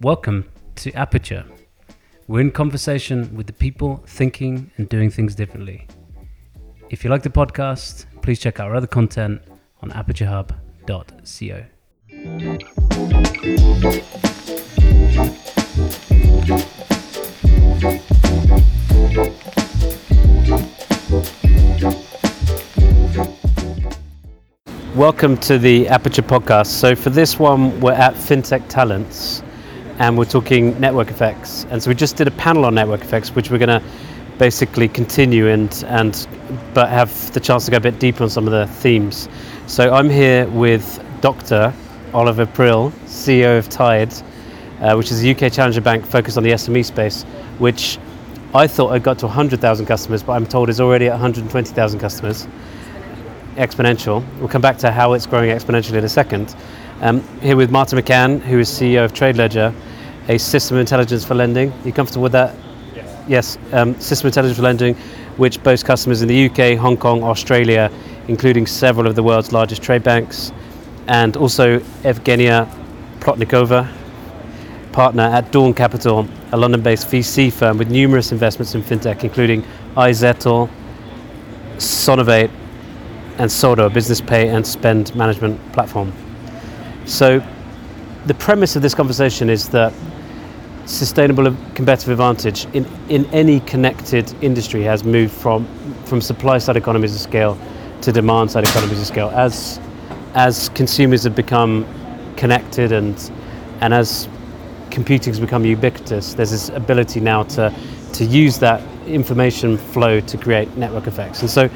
Welcome to Aperture. We're in conversation with the people thinking and doing things differently. If you like the podcast, please check out our other content on aperturehub.co. Welcome to the Aperture podcast. So, for this one, we're at FinTech Talents and we're talking network effects. And so, we just did a panel on network effects, which we're going to basically continue and, and but have the chance to go a bit deeper on some of the themes. So, I'm here with Dr. Oliver Prill, CEO of Tide, uh, which is a UK challenger bank focused on the SME space, which I thought had got to 100,000 customers, but I'm told is already at 120,000 customers exponential. We'll come back to how it's growing exponentially in a second. Um, here with Martin McCann, who is CEO of TradeLedger, a system of intelligence for lending. Are you comfortable with that? Yes. Yes, um, system intelligence for lending, which boasts customers in the UK, Hong Kong, Australia, including several of the world's largest trade banks, and also Evgenia Plotnikova, partner at Dawn Capital, a London-based VC firm with numerous investments in fintech, including iZettle, Sonovate, and Soldo, a business pay and spend management platform. So, the premise of this conversation is that sustainable competitive advantage in, in any connected industry has moved from, from supply side economies of scale to demand side economies of scale. As, as consumers have become connected and, and as computing has become ubiquitous, there's this ability now to, to use that information flow to create network effects. And so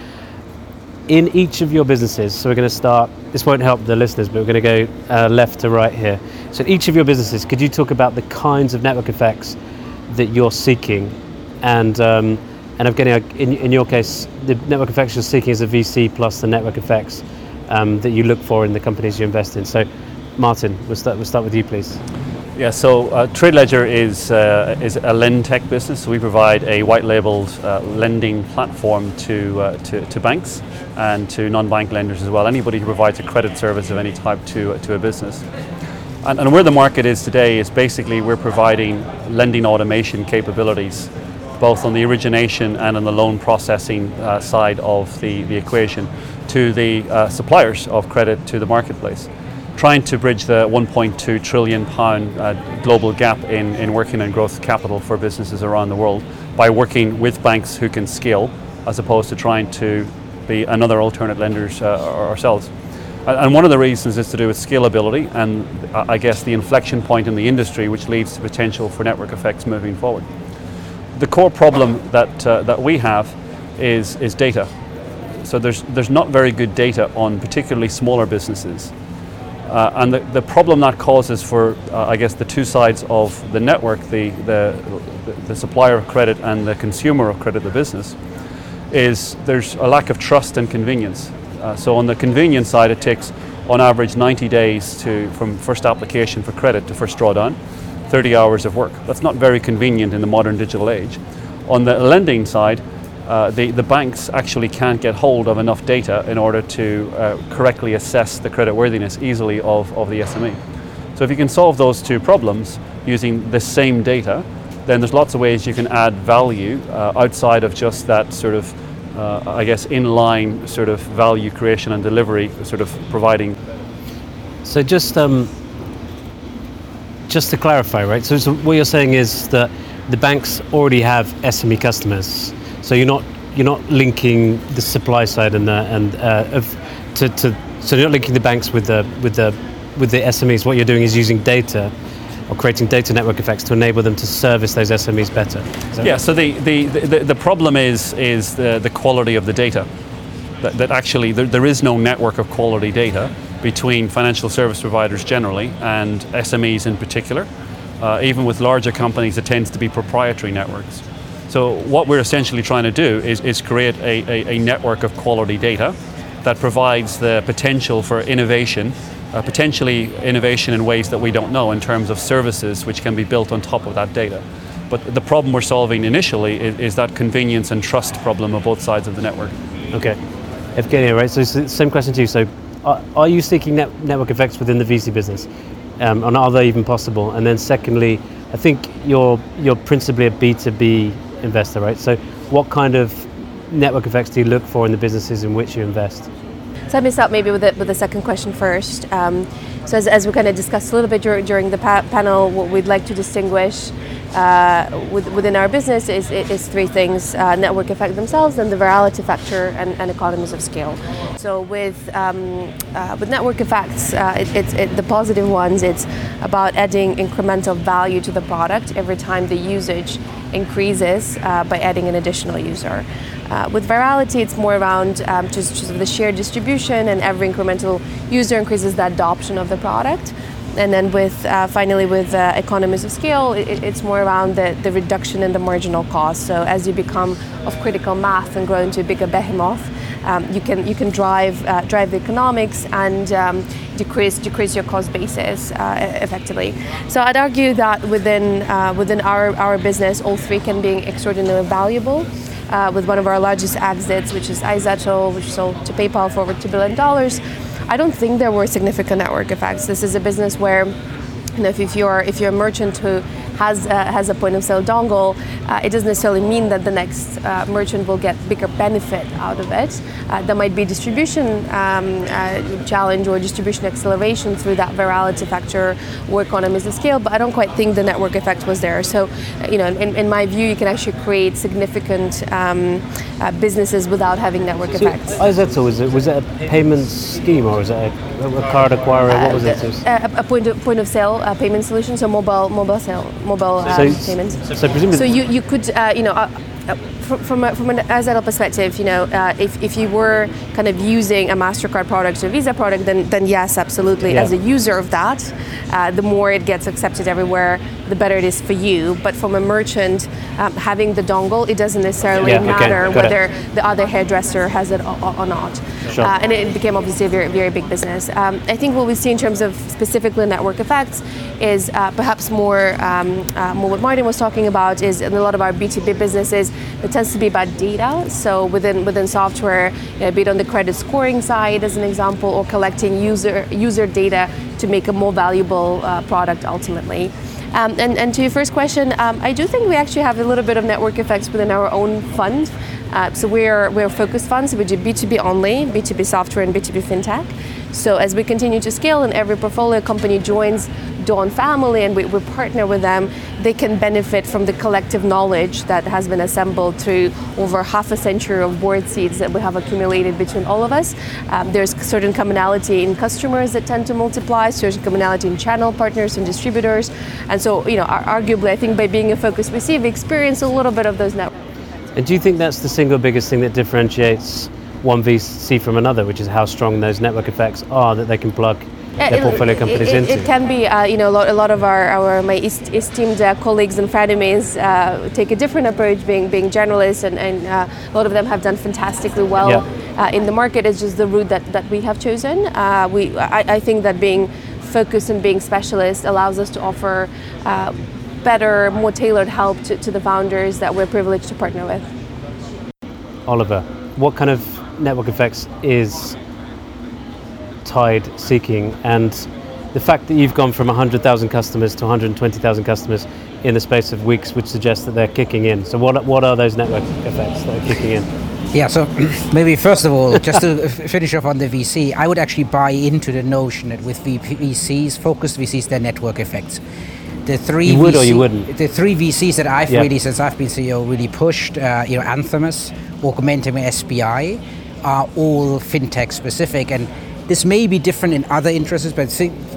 in each of your businesses, so we're going to start, this won't help the listeners, but we're going to go uh, left to right here. So, in each of your businesses, could you talk about the kinds of network effects that you're seeking? And, um, and Evgenia, in, in your case, the network effects you're seeking is a VC plus the network effects um, that you look for in the companies you invest in. So, Martin, we'll start, we'll start with you, please. Yeah, so uh, TradeLedger is, uh, is a lend tech business. So we provide a white labeled uh, lending platform to, uh, to, to, banks and to non bank lenders as well. Anybody who provides a credit service of any type to, to a business. And, and where the market is today is basically we're providing lending automation capabilities, both on the origination and on the loan processing uh, side of the, the equation, to the uh, suppliers of credit to the marketplace trying to bridge the 1.2 trillion pound uh, global gap in, in working and growth capital for businesses around the world by working with banks who can scale as opposed to trying to be another alternate lenders uh, ourselves. And one of the reasons is to do with scalability and uh, I guess the inflection point in the industry which leads to potential for network effects moving forward. The core problem that, uh, that we have is, is data. So there's, there's not very good data on particularly smaller businesses uh, and the, the problem that causes for, uh, I guess, the two sides of the network, the, the, the supplier of credit and the consumer of credit, the business, is there's a lack of trust and convenience. Uh, so on the convenience side, it takes on average 90 days to, from first application for credit to first drawdown, 30 hours of work. That's not very convenient in the modern digital age. On the lending side, uh, the, the banks actually can't get hold of enough data in order to uh, correctly assess the creditworthiness easily of, of the SME. So if you can solve those two problems using the same data, then there's lots of ways you can add value uh, outside of just that sort of, uh, I guess, inline sort of value creation and delivery, sort of providing. So just um, just to clarify, right? So, so what you're saying is that the banks already have SME customers so you're not you're not linking the supply side and the and uh, of to, to so you're not linking the banks with the with the with the SMEs. What you're doing is using data or creating data network effects to enable them to service those SMEs better. Yeah. Right? So the, the, the, the problem is is the, the quality of the data. That, that actually there, there is no network of quality data between financial service providers generally and SMEs in particular. Uh, even with larger companies, it tends to be proprietary networks. So what we're essentially trying to do is, is create a, a, a network of quality data that provides the potential for innovation, uh, potentially innovation in ways that we don't know in terms of services which can be built on top of that data. But the problem we're solving initially is, is that convenience and trust problem of both sides of the network. Okay. Evgenia, right, so same question to you. So are, are you seeking net, network effects within the VC business? Um, and are they even possible? And then secondly, I think you're you're principally a B2B investor, right? So what kind of network effects do you look for in the businesses in which you invest? So let me start maybe with the, with the second question first. Um, so as, as we kind of discussed a little bit dur- during the pa- panel, what we'd like to distinguish uh, with, within our business is, is three things: uh, network effect themselves, and the virality factor, and, and economies of scale. So with um, uh, with network effects, uh, it, it's it, the positive ones. It's about adding incremental value to the product every time the usage increases uh, by adding an additional user. Uh, with virality, it's more around um, just, just the shared distribution, and every incremental user increases the adoption of the product. And then with uh, finally with uh, economies of scale, it, it's more around the, the reduction in the marginal cost. So as you become of critical mass and grow into a bigger behemoth, um, you can you can drive uh, drive the economics and um, decrease decrease your cost basis uh, effectively. So I'd argue that within uh, within our, our business, all three can be extraordinarily valuable. Uh, with one of our largest exits, which is iZettle, which sold to PayPal for over two billion dollars. I don't think there were significant network effects. This is a business where, you know, if, if you're if you're a merchant who has uh, has a point of sale dongle, uh, it doesn't necessarily mean that the next uh, merchant will get bigger benefit out of it. Uh, there might be distribution um, uh, challenge or distribution acceleration through that virality factor or economies of scale, but I don't quite think the network effect was there. So, you know, in, in my view, you can actually create significant um, businesses without having network so effects. iZettle, was it, was it a payment scheme or was it a, a card acquirer? what was it? A, a, point of, point of sale payment solution, so mobile mobile sale mobile um, so, payments. So, presumably, so you, you could uh, you know. From, from, a, from an iZettle perspective, you know, uh, if, if you were kind of using a Mastercard product or a Visa product, then then yes, absolutely. Yeah. As a user of that, uh, the more it gets accepted everywhere, the better it is for you. But from a merchant, um, having the dongle, it doesn't necessarily Yeah, matter got whether it. the other hairdresser has it or, or not. Sure. Uh, and it became obviously a very very big business. Um, I think what we see in terms of specifically network effects is uh, perhaps more um, uh, more what Martin was talking about is in a lot of our B2B businesses it tends to be about data. So within within software, you know, be it on the credit scoring side as an example, or collecting user user data to make a more valuable uh, product ultimately. Um, and, and to your first question, um, I do think we actually have a little bit of network effects within our own fund. Uh, so we're we're focused funds. We do B2B only, B2B software and B2B fintech. So as we continue to scale and every portfolio company joins Dawn family and we, we partner with them, they can benefit from the collective knowledge that has been assembled through over half a century of board seats that we have accumulated between all of us. Um, there's certain commonality in customers that tend to multiply, certain commonality in channel partners and distributors. And so, you know, arguably, I think by being a focus VC, we experience a little bit of those networks. And do you think that's the single biggest thing that differentiates one VC from another, which is how strong those network effects are that they can plug It- portfolio it- companies it. It can be, uh, you know, a lot, a lot of our, our my esteemed uh, colleagues and frenemies uh, take a different approach, being being generalists, and, and uh, a lot of them have done fantastically well Yeah. uh, in the market. It's just the route that, that we have chosen. Uh, we, I, I think that being focused and being specialist allows us to offer uh, better, more tailored help to, to the founders that we're privileged to partner with. Oliver, what kind of network effects is Tide seeking? And the fact that you've gone from 100,000 customers to 120,000 customers in the space of weeks would suggest that they're kicking in. So, what, what are those network effects that are kicking in? Yeah, so maybe first of all, just to finish off on the VC, I would actually buy into the notion that with VCs, focused VCs, they're network effects. The three You would or you wouldn't? The three VCs that I've Yeah. really, since I've been CEO, really pushed, uh, you know, Anthemis, Augmentum, and SBI, are all fintech specific, and this may be different in other interests, but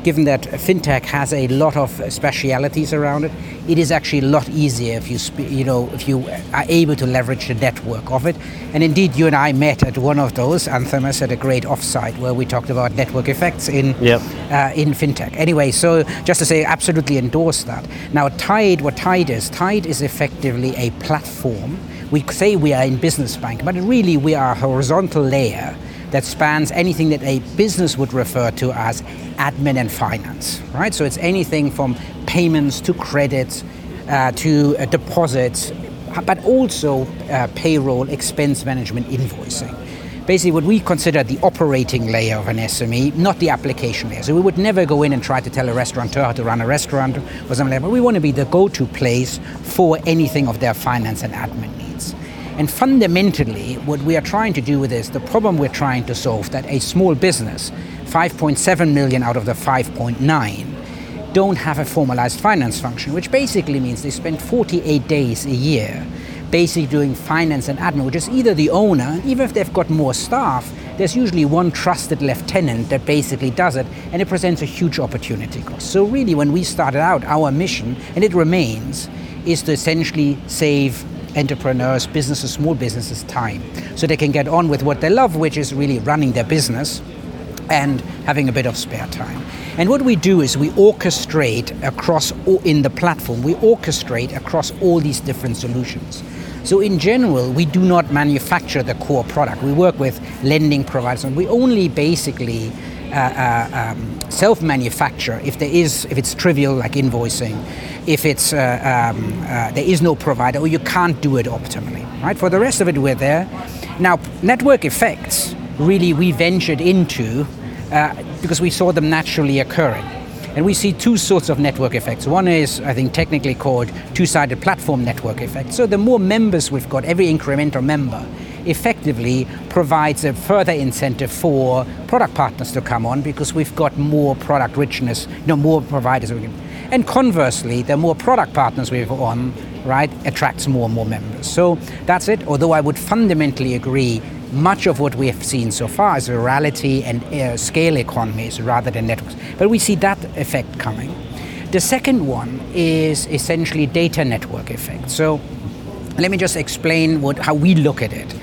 given that fintech has a lot of uh, specialities around it, it is actually a lot easier if you, you know, if you are able to leverage the network of it. And indeed, you and I met at one of those, Anthemis, at a great offsite where we talked about network effects in Yep. uh, in fintech. Anyway, so just to say, absolutely endorse that. Now, Tide, what Tide is, Tide is effectively a platform. We say we are in business bank, but really we are a horizontal layer that spans anything that a business would refer to as admin and finance, right? So it's anything from payments to credits uh, to uh, deposits, but also uh, payroll, expense management, invoicing. basically what we consider the operating layer of an SME, not the application layer. So we would never go in and try to tell a restaurateur how to run a restaurant or something like that. But we want to be the go-to place for anything of their finance and admin needs. And fundamentally, what we are trying to do with this, the problem we're trying to solve, that a small business, 5.7 million out of the 5.9, don't have a formalized finance function, which basically means they spend 48 days a year basically doing finance and admin, which is either the owner, even if they've got more staff, there's usually one trusted lieutenant that basically does it, and it presents a huge opportunity cost. So, really, when we started out, our mission, and it remains, is to essentially save entrepreneurs, businesses, small businesses time so they can get on with what they love, which is really running their business and having a bit of spare time. And what we do is we orchestrate across in the platform, we orchestrate across all these different solutions. So in general, we do not manufacture the core product. We work with lending providers, and we only basically uh, uh, um, self-manufacture if there is, if it's trivial like invoicing, if it's uh, um, uh, there is no provider or you can't do it optimally. Right. For the rest of it, we're there. Now, network effects really we ventured into uh, because we saw them naturally occurring. And we see two sorts of network effects. One is, I think, technically called two sided platform network effect. So the more members we've got, every incremental member effectively provides a further incentive for product partners to come on because we've got more product richness, you know, more providers. And conversely, the more product partners we've on, right, attracts more and more members. So that's it. Although I would fundamentally agree much of what we have seen so far is virality and uh, scale economies rather than networks. But we see that effect coming. The second one is essentially data network effect. So let me just explain what, how we look at it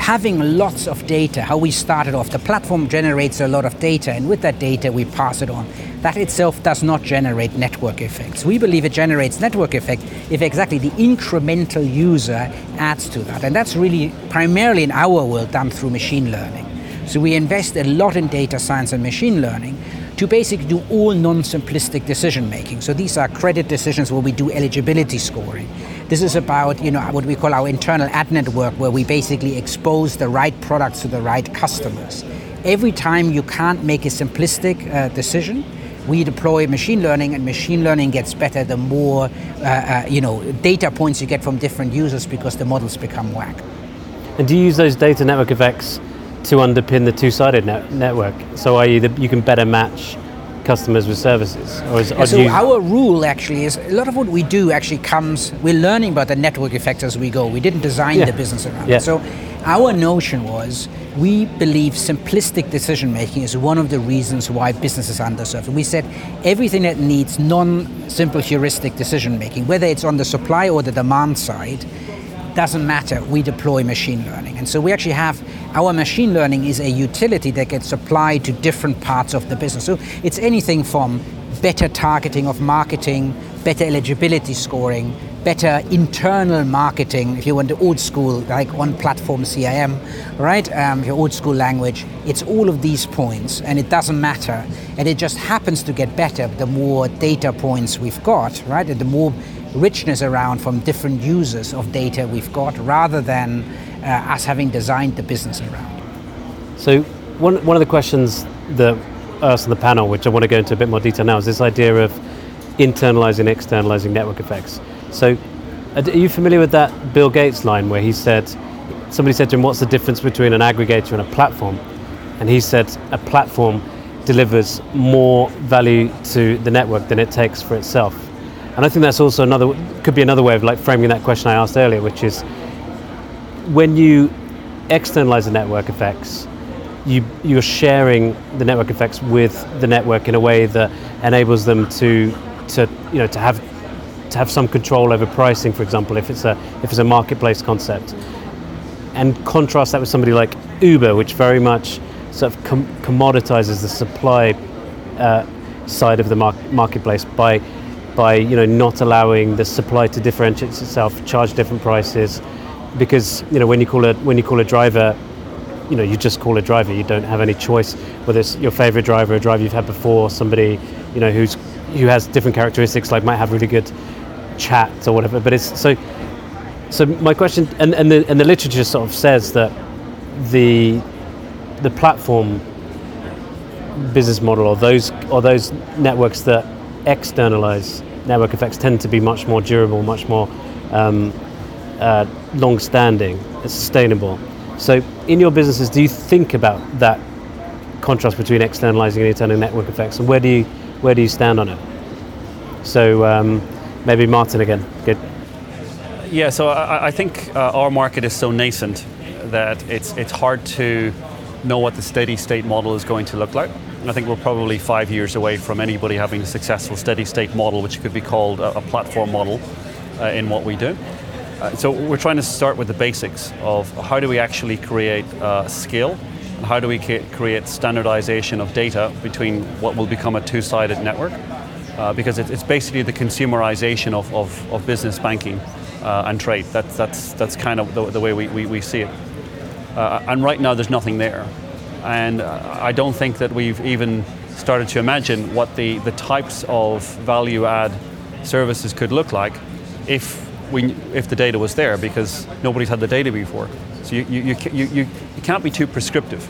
having lots of data, how we started off, the platform generates a lot of data, and with that data, we pass it on. That itself does not generate network effects. We believe it generates network effect if exactly the incremental user adds to that. And that's really primarily in our world done through machine learning. So we invest a lot in data science and machine learning to basically do all non-simplistic decision making. So these are credit decisions where we do eligibility scoring. This is about you know what we call our internal ad network, where we basically expose the right products to the right customers. Every time you can't make a simplistic uh, decision, we deploy machine learning, and machine learning gets better the more uh, uh, you know data points you get from different users because the models become whack. And do you use those data network effects to underpin the two-sided net- network? So, i.e., you can better match customers with services? Or is, or so our rule actually is a lot of what we do actually comes. We're learning about the network effect as we go. We didn't design yeah. the business around yeah. it. So our notion was we believe simplistic decision making is one of the reasons why business is underserved. We said everything that needs non-simple heuristic decision making, whether it's on the supply or the demand side, doesn't matter. We deploy machine learning. And so we actually have our machine learning is a utility that gets applied to different parts of the business. So it's anything from better targeting of marketing, better eligibility scoring, better internal marketing, if you want the old school, like on platform CIM, right? Um, your old school language. It's all of these points, and it doesn't matter. And it just happens to get better the more data points we've got, right? And the more richness around from different users of data we've got, rather than uh, us having designed the business around. So, one, one of the questions that us on the panel, which I want to go into a bit more detail now, is this idea of internalizing, externalizing network effects. So, are you familiar with that Bill Gates line where he said, somebody said to him, What's the difference between an aggregator and a platform? And he said, A platform delivers more value to the network than it takes for itself. And I think that's also another, could be another way of like framing that question I asked earlier, which is when you externalize the network effects, you, you're sharing the network effects with the network in a way that enables them to, to, you know, to have to have some control over pricing, for example, if it's a if it's a marketplace concept, and contrast that with somebody like Uber, which very much sort of com- commoditizes the supply uh, side of the mar- marketplace by by you know not allowing the supply to differentiate itself, charge different prices, because you know when you call a when you call a driver, you know you just call a driver. You don't have any choice whether it's your favorite driver, a driver you've had before, somebody you know who's who has different characteristics, like might have really good chat or whatever. But it's so. So my question, and, and the and the literature sort of says that the the platform business model or those or those networks that externalize network effects tend to be much more durable, much more um, uh, long-standing, sustainable. So, in your businesses, do you think about that contrast between externalizing and internal network effects, and where do you where do you stand on it? So, um, maybe Martin again. Good. Yeah, so I, I think uh, our market is so nascent that it's it's hard to know what the steady state model is going to look like. I think we're probably five years away from anybody having a successful steady state model, which could be called a, a platform model uh, in what we do. Uh, so we're trying to start with the basics of how do we actually create uh, scale and how do we create standardization of data between what will become a two-sided network uh, because it, it's basically the consumerization of, of, of business banking uh, and trade. That's, that's, that's kind of the, the way we, we, we see it. Uh, and right now there's nothing there. And uh, I don't think that we've even started to imagine what the, the types of value add services could look like if, we, if the data was there, because nobody's had the data before. So you, you, you, you, you can't be too prescriptive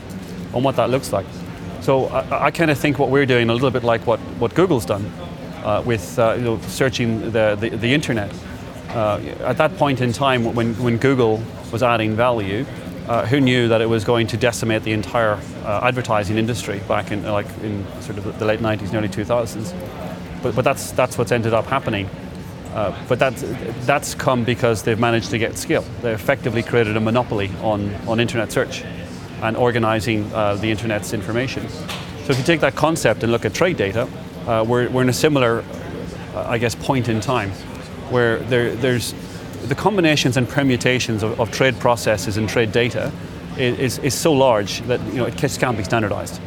on what that looks like. So I, I kind of think what we're doing a little bit like what, what Google's done uh, with uh, you know, searching the, the, the internet. Uh, at that point in time when, when Google was adding value, uh, who knew that it was going to decimate the entire uh, advertising industry back in like in sort of the late 90s, and early 2000s. But, but that's that's what's ended up happening. Uh, but that, that's come because they've managed to get scale. They effectively created a monopoly on, on internet search and organizing uh, the internet's information. So if you take that concept and look at trade data, uh, we're, we're in a similar, uh, I guess, point in time where there, there's the combinations and permutations of, of trade processes and trade data is, is, so large that you know, it just can't be standardized.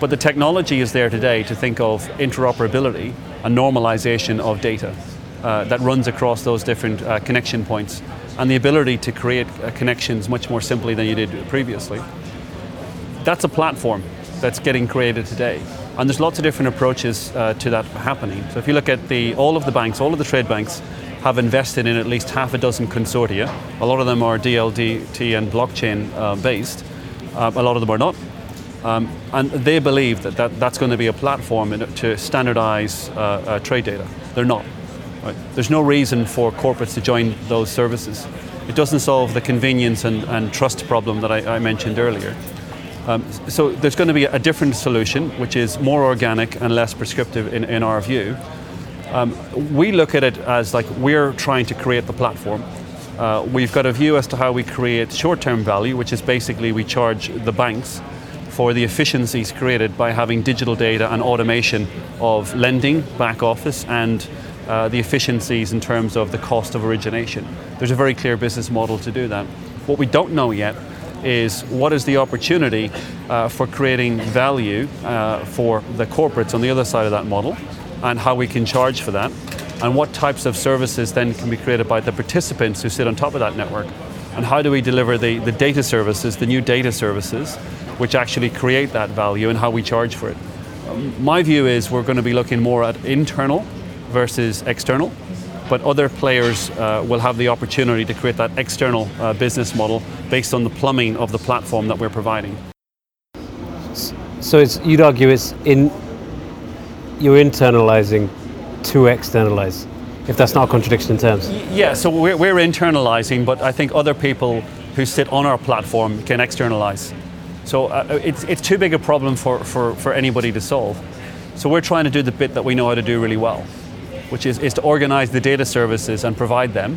But the technology is there today to think of interoperability and normalization of data uh, that runs across those different uh, connection points and the ability to create uh, connections much more simply than you did previously. That's a platform that's getting created today. And there's lots of different approaches uh, to that happening. So if you look at the, all of the banks, all of the trade banks have invested in at least half a dozen consortia. A lot of them are DLDT and blockchain uh, based. Uh, a lot of them are not. Um, and they believe that, that that's going to be a platform to standardize uh, uh, trade data. They're not. Right? There's no reason for corporates to join those services. It doesn't solve the convenience and, and trust problem that I, I mentioned earlier. Um, so there's going to be a different solution, which is more organic and less prescriptive in, in our view. Um, we look at it as like we're trying to create the platform. Uh, we've got a view as to how we create short-term value, which is basically we charge the banks for the efficiencies created by having digital data and automation of lending, back office, and uh, the efficiencies in terms of the cost of origination. There's a very clear business model to do that. What we don't know yet is what is the opportunity uh, for creating value uh, for the corporates on the other side of that model and how we can charge for that, and what types of services then can be created by the participants who sit on top of that network. And how do we deliver the, the data services, the new data services, which actually create that value and how we charge for it. My view is we're going to be looking more at internal versus external, but other players uh, will have the opportunity to create that external uh, business model based on the plumbing of the platform that we're providing. So you'd argue it's in you're internalizing to externalize, if that's not a contradiction in terms. Yeah, so we're, we're internalizing, but I think other people who sit on our platform can externalize. So uh, it's, it's too big a problem for, for, for anybody to solve. So we're trying to do the bit that we know how to do really well, which is, is to organize the data services and provide them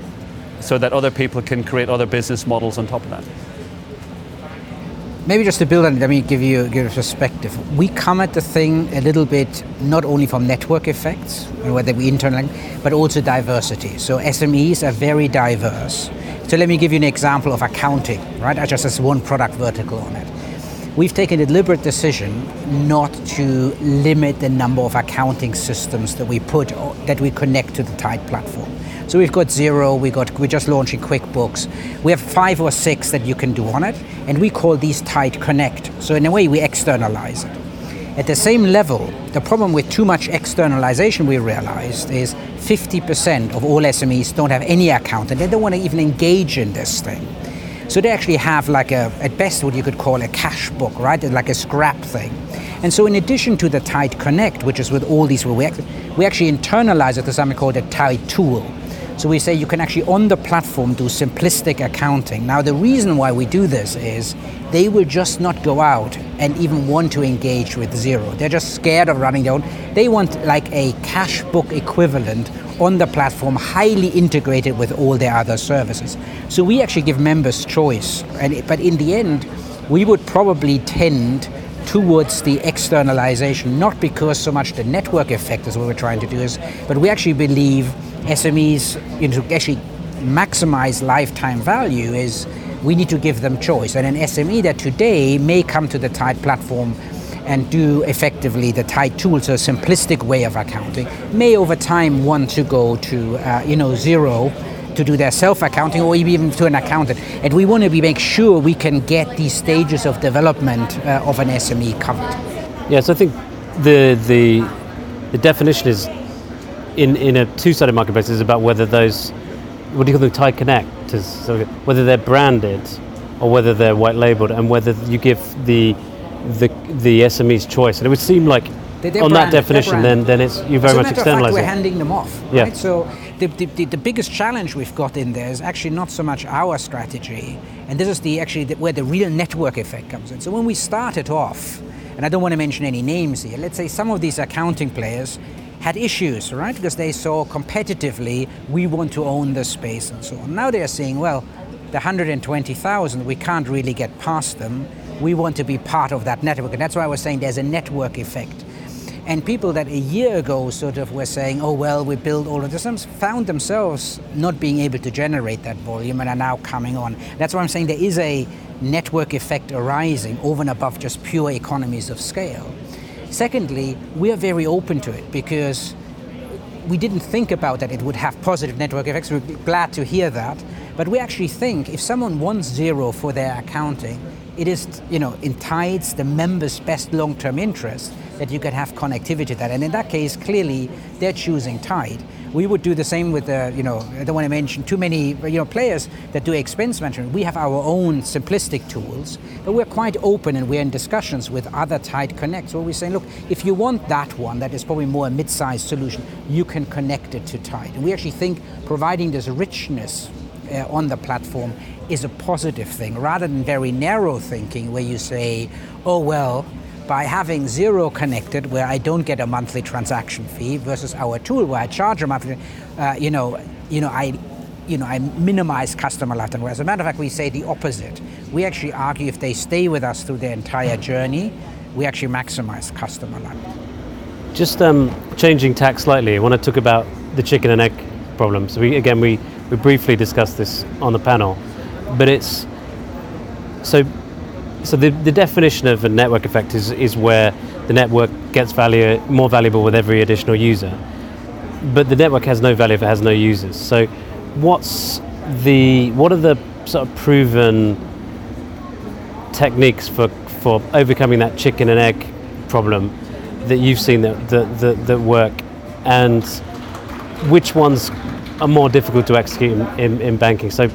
so that other people can create other business models on top of that. Maybe just to build on it, let me give you, give a perspective. We come at the thing a little bit not only from network effects, whether we internal, but also diversity. So SMEs are very diverse. So let me give you an example of accounting, right? I just as one product vertical on it. We've taken a deliberate decision not to limit the number of accounting systems that we put that we connect to the Tide platform. So we've got Xero, we got we're just launching QuickBooks. We have five or six that you can do on it, and we call these Tide Connect. So in a way, we externalize it. At the same level, the problem with too much externalization we realized is 50% of all SMEs don't have any account and they don't want to even engage in this thing. So they actually have like a, at best, what you could call a cash book, right? Like a scrap thing. And so in addition to the Tide Connect, which is with all these, we actually, internalize it to something called a Tide tool. So we say you can actually on the platform do simplistic accounting. Now the reason why we do this is they will just not go out and even want to engage with Xero. They're just scared of running their own. They want like a cash book equivalent on the platform, highly integrated with all their other services. So we actually give members choice. And, but in the end, we would probably tend towards the externalization, not because so much the network effect is what we're trying to do is, but we actually believe SMEs, you know, to actually maximize lifetime value is we need to give them choice. And an SME that today may come to the Tide platform and do effectively the Tide tool, so a simplistic way of accounting, may over time want to go to uh, you know Xero to do their self-accounting or even to an accountant. And we want to be, make sure we can get these stages of development uh, of an SME covered. Yes, I think the the the definition is in in a two-sided marketplace is about whether those what do you call them Tide connectors, is sort of, whether they're branded or whether they're white labeled and whether you give the the the SME's choice. And it would seem like They're on that branded, they're definition, then then it's you very As much matter of fact, externalize we're handing them off. Yeah. Right? So the, the, the, the biggest challenge we've got in there is actually not so much our strategy, and this is the actually the, where the real network effect comes in. So when we started off, and I don't want to mention any names here, let's say some of these accounting players had issues, right? Because they saw competitively we want to own the space and so on. Now they're saying, well, the 120,000, we can't really get past them. We want to be part of that network. And that's why I was saying there's a network effect. And people that a year ago sort of were saying, oh, well, we build all of this, found themselves not being able to generate that volume and are now coming on. That's why I'm saying there is a network effect arising over and above just pure economies of scale. Secondly, we are very open to it because we didn't think about that it would have positive network effects. We're glad to hear that. But we actually think if someone wants Xero for their accounting, it is, you know, in Tides the members' best long-term interest that you can have connectivity to that. And in that case, clearly they're choosing Tide. We would do the same with the, you know, I don't want to mention too many, you know, players that do expense management. We have our own simplistic tools, but we're quite open and we're in discussions with other Tide Connects where we're saying, look, if you want that one, that is probably more a mid-sized solution, you can connect it to Tide. And we actually think providing this richness uh, on the platform is a positive thing rather than very narrow thinking where you say, oh, well, by having Xero connected where I don't get a monthly transaction fee versus our tool where I charge a monthly, uh, you know, you know, I you know, I minimize customer lifetime. As a matter of fact, we say the opposite. We actually argue if they stay with us through their entire journey, we actually maximize customer lifetime. Just um, changing tack slightly, I want to talk about the chicken and egg problem. So we, again, we, we briefly discussed this on the panel, but it's so so the, the definition of a network effect is, is where the network gets value more valuable with every additional user. But the network has no value if it has no users. So what's the what are the sort of proven techniques for, for overcoming that chicken and egg problem that you've seen that, that, that, that work and which ones are more difficult to execute in, in, in banking? So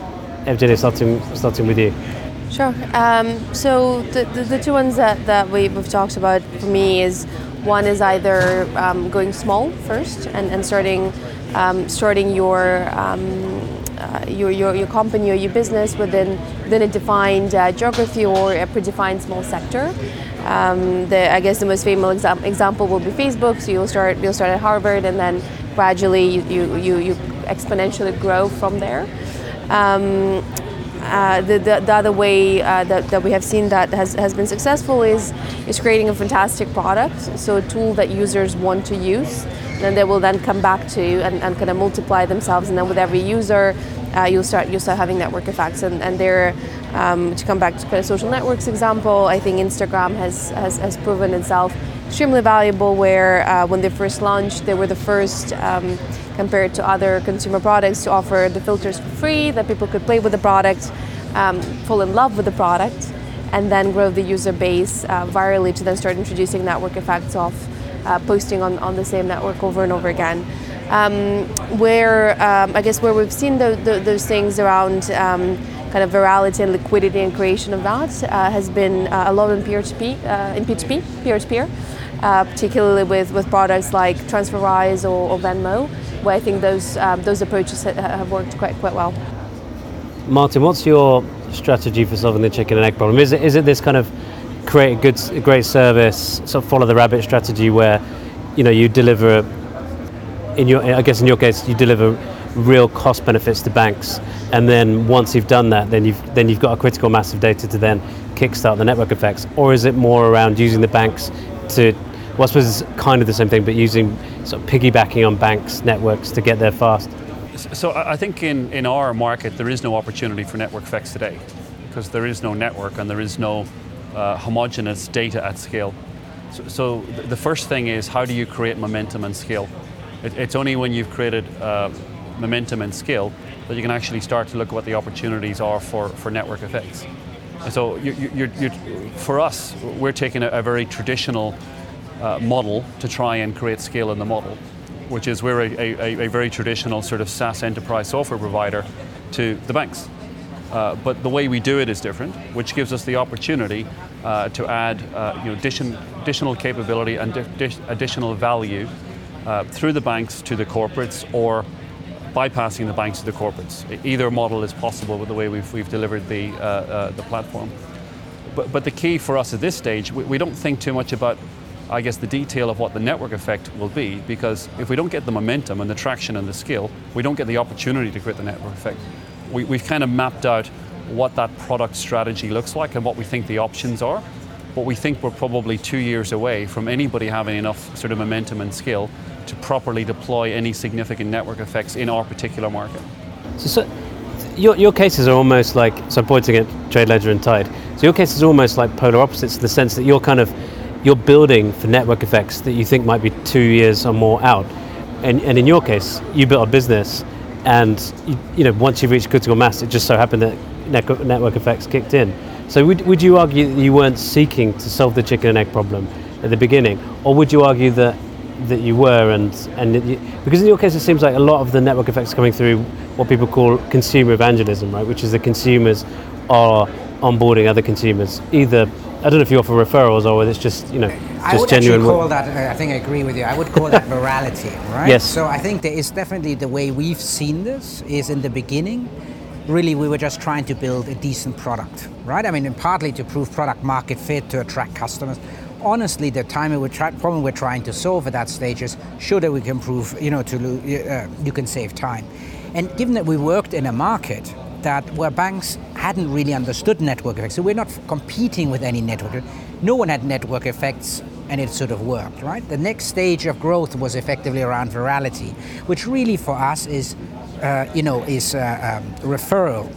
Evgenia, starting, starting with you. Sure. Um, so the, the, the, two ones that, that we, we've talked about for me is one is either um, going small first and, and starting um, starting your, um, uh, your, your your company or your business within within a defined uh, geography or a predefined small sector. Um, the, I guess the most famous exa- example will be Facebook. So you'll start you'll start at Harvard and then gradually you, you, you, you exponentially grow from there. Um, uh, the, the, the, other way uh, that, that we have seen that has, has been successful is, is creating a fantastic product, so a tool that users want to use, and they will then come back to and, and kind of multiply themselves, and then with every user, uh, you'll start you'll start having network effects, and and there, um, to come back to kind of social networks example, I think Instagram has has, has proven itself extremely valuable. Where uh, when they first launched, they were the first. Um, compared to other consumer products to offer the filters for free that people could play with the product um, fall in love with the product and then grow the user base uh, virally to then start introducing network effects of uh, posting on, on the same network over and over again um, where um, I guess where we've seen the, the, those things around um, kind of virality and liquidity and creation of that uh, has been uh, a lot in peer-to-peer, uh, in P2P, peer-to-peer, uh, particularly with, with products like TransferWise or, or Venmo, where I think those um, those approaches ha- have worked quite quite well. Martin, what's your strategy for solving the chicken and egg problem? Is it is it this kind of create a good, great service, sort of follow the rabbit strategy where, you know, you deliver, in your, I guess in your case, you deliver real cost benefits to banks, and then once you've done that, then you've then you've got a critical mass of data to then kickstart the network effects, or is it more around using the banks to, well, I suppose it's kind of the same thing, but using sort of piggybacking on banks' networks to get there fast? So I think in, in our market there is no opportunity for network effects today because there is no network and there is no uh, homogeneous data at scale. So, so the first thing is how do you create momentum and skill? It, it's only when you've created uh, momentum and skill that you can actually start to look at what the opportunities are for, for network effects. And so you, you, you're, for us, we're taking a, a very traditional uh, model to try and create scale in the model, which is we're a, a, a very traditional sort of SaaS enterprise software provider to the banks. Uh, but the way we do it is different, which gives us the opportunity uh, to add uh, you know, addition, additional capability and di- additional value uh, through the banks to the corporates or bypassing the banks to the corporates. Either model is possible with the way we've, we've delivered the, uh, uh, the platform. But, but the key for us at this stage, we, we don't think too much about, I guess, the detail of what the network effect will be, because if we don't get the momentum and the traction and the skill, we don't get the opportunity to create the network effect. We, we've kind of mapped out what that product strategy looks like and what we think the options are. But we think we're probably two years away from anybody having enough sort of momentum and skill to properly deploy any significant network effects in our particular market. So, so your, your cases are almost like, so I'm pointing at Trade Ledger and Tide. So your case is almost like polar opposites in the sense that you're kind of, you're building for network effects that you think might be two years or more out. And, and in your case, you built a business and you, you know, once you reached critical mass, it just so happened that network, network effects kicked in. So would, would you argue that you weren't seeking to solve the chicken and egg problem at the beginning? Or would you argue that that you were and and you- because in your case it seems like a lot of the network effects coming through what people call consumer evangelism right which is the consumers are onboarding other consumers either I don't know if you offer referrals or whether it's just you know I would genuine actually call that, uh, I think I agree with you, I would call that virality, right? Yes. So I think there is definitely the way we've seen this is in the beginning, really we were just trying to build a decent product, right? I mean, and partly to prove product market fit, to attract customers. Honestly, the time try- problem we're trying to solve at that stage is sure that we can prove, you know, to uh, you can save time. And given that we worked in a market that where banks hadn't really understood network effects, so we're not competing with any network. No one had network effects and it sort of worked, right? The next stage of growth was effectively around virality, which really for us is, uh, you know, is uh, um, referral.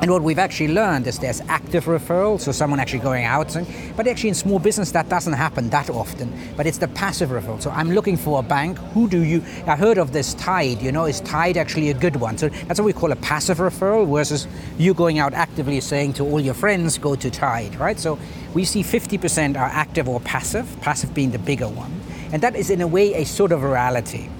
And what we've actually learned is there's active referral, so someone actually going out, and, but actually in small business that doesn't happen that often. But it's the passive referral. So I'm looking for a bank. Who do you? I heard of this Tide. You know, is Tide actually a good one? So that's what we call a passive referral versus you going out actively saying to all your friends, go to Tide, right? So we see 50% are active or passive. Passive being the bigger one, and that is in a way a sort of virality.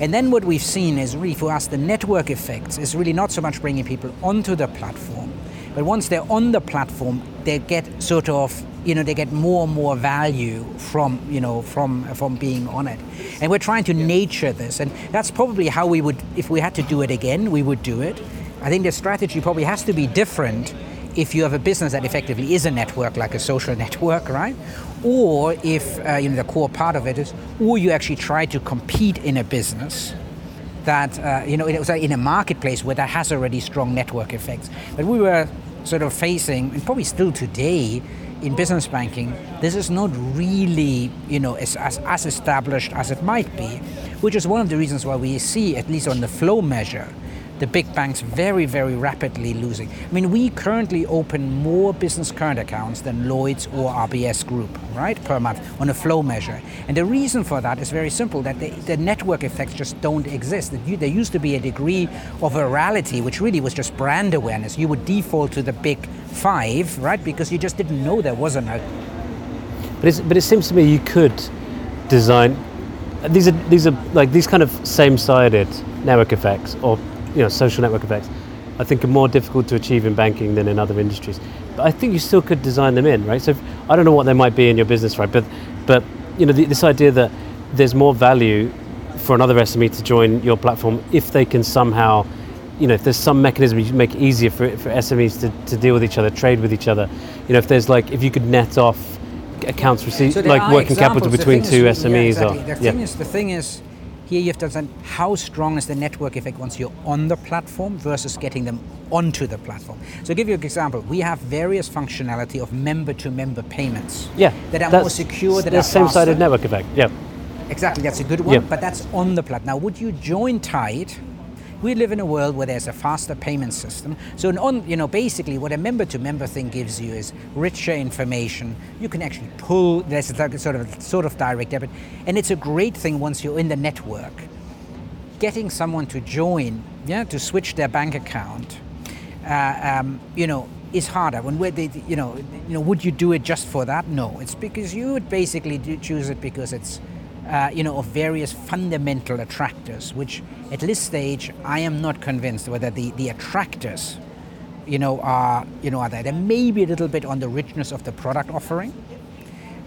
And then what we've seen is really for us the network effects is really not so much bringing people onto the platform, but once they're on the platform, they get sort of you know they get more and more value from you know from from being on it. And we're trying to nature this, and that's probably how we would if we had to do it again, we would do it. I think the strategy probably has to be different if you have a business that effectively is a network, like a social network, right? Or if uh, you know the core part of it is, or you actually try to compete in a business that uh, you know it was in a marketplace where that has already strong network effects. But we were sort of facing, and probably still today, in business banking, this is not really you know as, as, as established as it might be, which is one of the reasons why we see, at least on the flow measure, the big banks very, very rapidly losing. I mean, we currently open more business current accounts than Lloyd's or RBS Group, right, per month on a flow measure. And the reason for that is very simple that the, the network effects just don't exist. There used to be a degree of virality, which really was just brand awareness. You would default to the big five, right, because you just didn't know there was an But, but it seems to me you could design these are these are like these kind of same-sided network effects or you know social network effects I think are more difficult to achieve in banking than in other industries. But I think you still could design them in, right? So if, I don't know what they might be in your business, right? But but you know the, this idea that there's more value for another SME to join your platform if they can somehow you know, if there's some mechanism you make it easier for, for SMEs to, to deal with each other, trade with each other, you know, if there's like, if you could net off accounts received, So like working capital examples. Between two is- yeah, SMEs exactly. or, The yeah. thing is, the thing is, here you have to understand how strong is the network effect once you're on the platform versus getting them onto the platform. So, I'll give you an example. We have various functionality of member-to-member payments. yeah, That are that's more secure. That the are same-sided network effect. Yeah, Exactly, that's a good one, Yeah. but that's on the platform. Now, would you join Tide? We live in a world where there's a faster payment system. So, on, you know, basically, what a member-to-member thing gives you is richer information. You can actually pull. There's a sort of sort of direct debit, and it's a great thing once you're in the network. Getting someone to join, yeah, to switch their bank account, uh, um, you know, is harder. When we're, they, you know, you know, would you do it just for that? No, it's because you would basically choose it because it's, uh, you know, of various fundamental attractors. Which at this stage, I am not convinced whether the the attractors, you know, are you know are there. There may be a little bit on the richness of the product offering.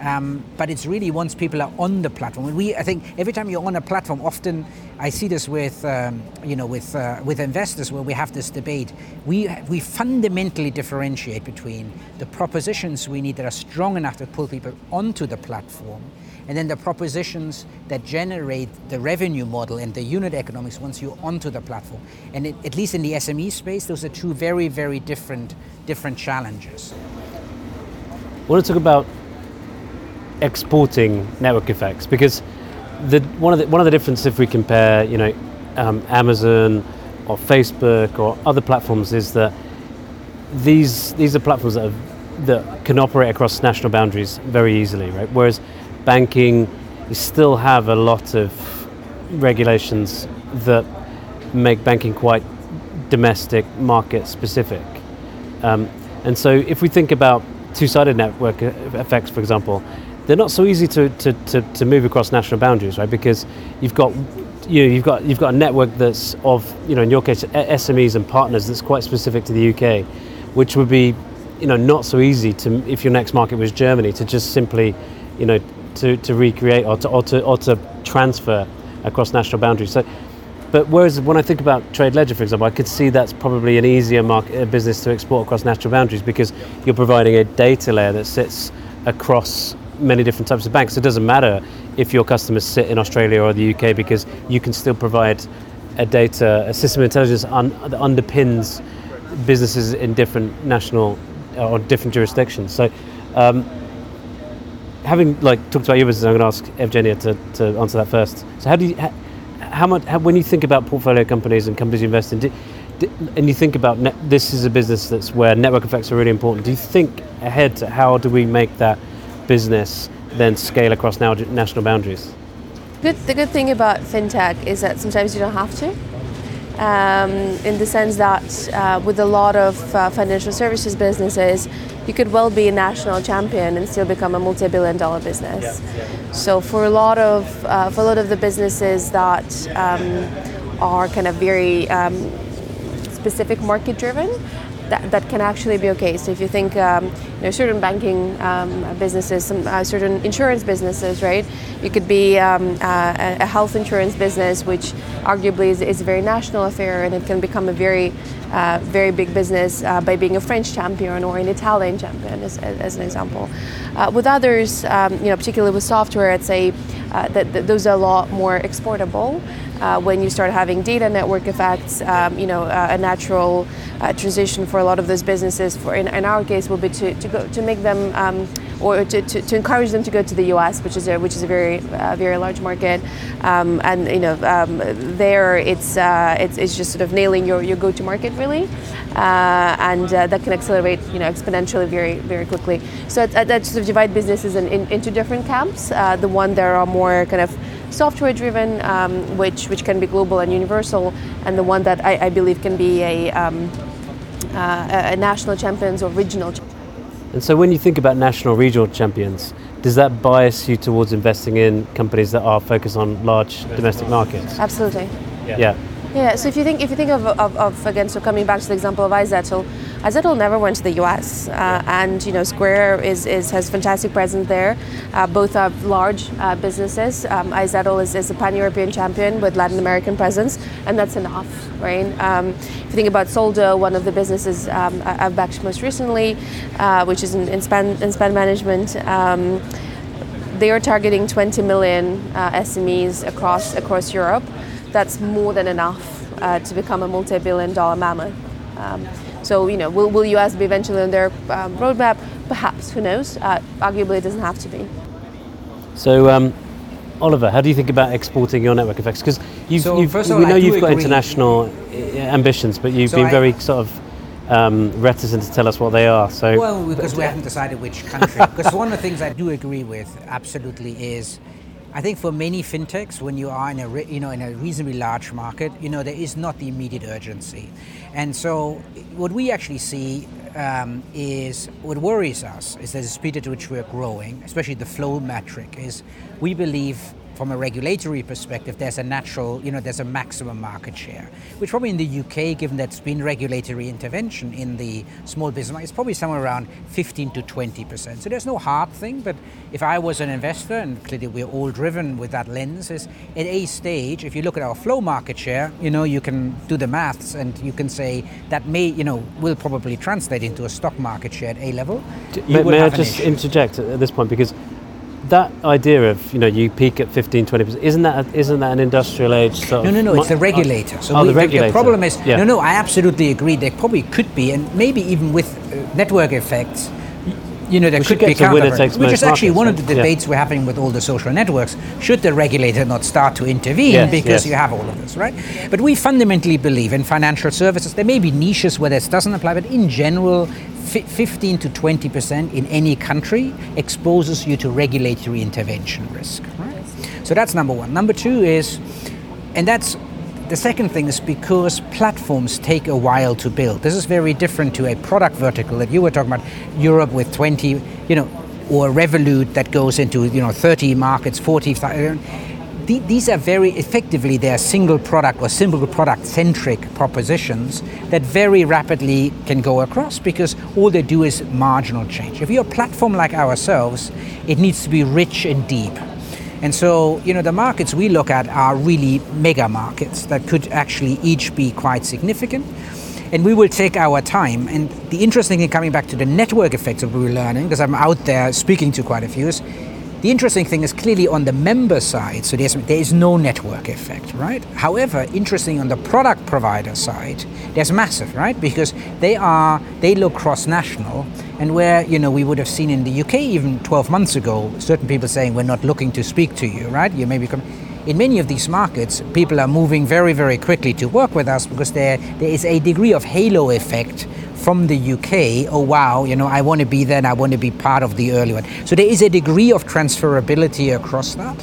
Um, but it's really once people are on the platform. We, I think, every time you're on a platform, often I see this with, um, you know, with uh, with investors where we have this debate. We we fundamentally differentiate between the propositions we need that are strong enough to pull people onto the platform, and then the propositions that generate the revenue model and the unit economics once you're onto the platform. And it, at least in the SME space, those are two very very different different challenges. I want to talk about exporting network effects because the one of the one of the differences if we compare, you know, um, Amazon or Facebook or other platforms is that these these are platforms that that can operate across national boundaries very easily, right? Whereas banking, you still have a lot of regulations that make banking quite domestic market specific. Um, and so if we think about two-sided network e- effects, for example, they're not so easy to, to, to, to move across national boundaries, right? Because you've got you know, you've got you've got a network that's of you know in your case SMEs and partners that's quite specific to the UK, which would be you know not so easy to if your next market was Germany to just simply you know to, to recreate or to, or to or to transfer across national boundaries. So but whereas when I think about Trade Ledger, for example, I could see that's probably an easier market, uh, business to export across national boundaries because you're providing a data layer that sits across many different types of banks. It doesn't matter if your customers sit in Australia or the UK because you can still provide a data, a system intelligence un, that underpins businesses in different national uh, or different jurisdictions. So. Um, having like talked about your business, I'm going to ask Evgenia to, to answer that first. So, how do you, how, how much, how, when you think about portfolio companies and companies you invest in, do, do, and you think about net, this is a business that's where network effects are really important. Do you think ahead to how do we make that business then scale across now, national boundaries? Good, the good thing about fintech is that sometimes you don't have to. Um, in the sense that uh, with a lot of uh, financial services businesses, you could well be a national champion and still become a multi-billion dollar business. So for a lot of uh, for a lot of the businesses that um, are kind of very um, specific market driven, that, that can actually be okay. So if you think, um, you know, certain banking um, businesses, some uh, certain insurance businesses, right? You could be um, uh, a health insurance business, which arguably is, is a very national affair, and it can become a very, uh, very big business uh, by being a French champion or an Italian champion, as, as an example. Uh, with others, um, you know, particularly with software, I'd say uh, that, that those are a lot more exportable. Uh, when you start having data network effects, um, you know, uh, a natural uh, transition for a lot of those businesses, for in, in our case, will be to, to go to make them um, or to, to, to encourage them to go to the U.S., which is a which is a very uh, very large market, um, and you know, um, there it's, uh, it's it's just sort of nailing your, your go-to market really, uh, and that can accelerate you know exponentially very very quickly. So that, sort of divide businesses in, in, into different camps. The one that are more kind of software driven, um, which which can be global and universal, and the one that I, I believe can be a, um, uh, a national champions or regional. champions. And so, when you think about national regional champions, does that bias you towards investing in companies that are focused on large domestic markets? Absolutely. Yeah. Yeah, so if you think if you think of, of, of again, so coming back to the example of iZettle, iZettle never went to the US, uh, and you know Square is, is has fantastic presence there. Uh, both are large uh, businesses. Um, iZettle is, is a pan-European champion with Latin American presence, and that's enough, right? Um, if you think about Soldo, one of the businesses um, I- I've backed most recently, uh, which is in, in spend in spend management. Um, they are targeting 20 million uh, SMEs across across Europe. That's more than enough uh, to become a multi-billion-dollar mammoth. Um, so you know, will, will US be eventually on their um, roadmap? Perhaps. Who knows? Uh, arguably, it doesn't have to be. So, um, Oliver, how do you think about exporting your network effects? Because you've, So, you've we all, know I you've got agree. international uh, ambitions, but you've So been I- very sort of um, reticent to tell us what they are. So, Well, because we haven't decided which country. Because one of the things I do agree with absolutely is, I think for many fintechs, when you are in a you know in a reasonably large market, you know there is not the immediate urgency, and so what we actually see um, is what worries us is the speed at which we're growing, especially the flow metric. Is we believe from a regulatory perspective, there's a natural, you know, there's a maximum market share, which probably in the UK, given that it's been regulatory intervention in the small business market, it's probably somewhere around 15 to 20 percent. So there's no hard thing, but if I was an investor, and clearly we're all driven with that lens, is at a stage, if you look at our flow market share, you know, you can do the maths and you can say that may, you know, will probably translate into a stock market share at a level. May, may I just issue. interject at this point because that idea of you know you peak at 15 20 percent isn't that a, isn't that an industrial age sort No, no, no. It's the regulator. So oh, we- the regulator. the problem is Yeah. no, no. I absolutely agree. There probably could be, and maybe even with uh, network effects. You know, there We could be get to winner counterpart- takes which is actually markets, one of the Yeah. debates we're having with all the social networks. Should the regulator not start to intervene Yes, because yes. you have all of this, right? But we fundamentally believe in financial services. There may be niches where this doesn't apply, but in general, 15 to 20 percent in any country exposes you to regulatory intervention risk, right? So that's number one. Number two is, and that's the second thing is because platforms take a while to build. This is very different to a product vertical that you were talking about, Europe with 20, you know, or Revolut that goes into, you know, 30 markets, 40. th- the- These are very effectively they are single product or single product centric propositions that very rapidly can go across because all they do is marginal change. If you're a platform like ourselves, it needs to be rich and deep. And so, you know, the markets we look at are really mega markets that could actually each be quite significant. And we will take our time. And the interesting thing, coming back to the network effects that we're learning, because I'm out there speaking to quite a few, is the interesting thing is clearly on the member side, so there's, there is no network effect, right? However, interesting on the product provider side, there's massive, right? Because they are, they look cross-national, and where, you know, we would have seen in the UK even 12 months ago, certain people saying, we're not looking to speak to you, right? You maybe come, in many of these markets, people are moving very, very quickly to work with us because there, there is a degree of halo effect from the UK. Oh, wow, you know, I want to be there and I want to be part of the early one. So there is a degree of transferability across that.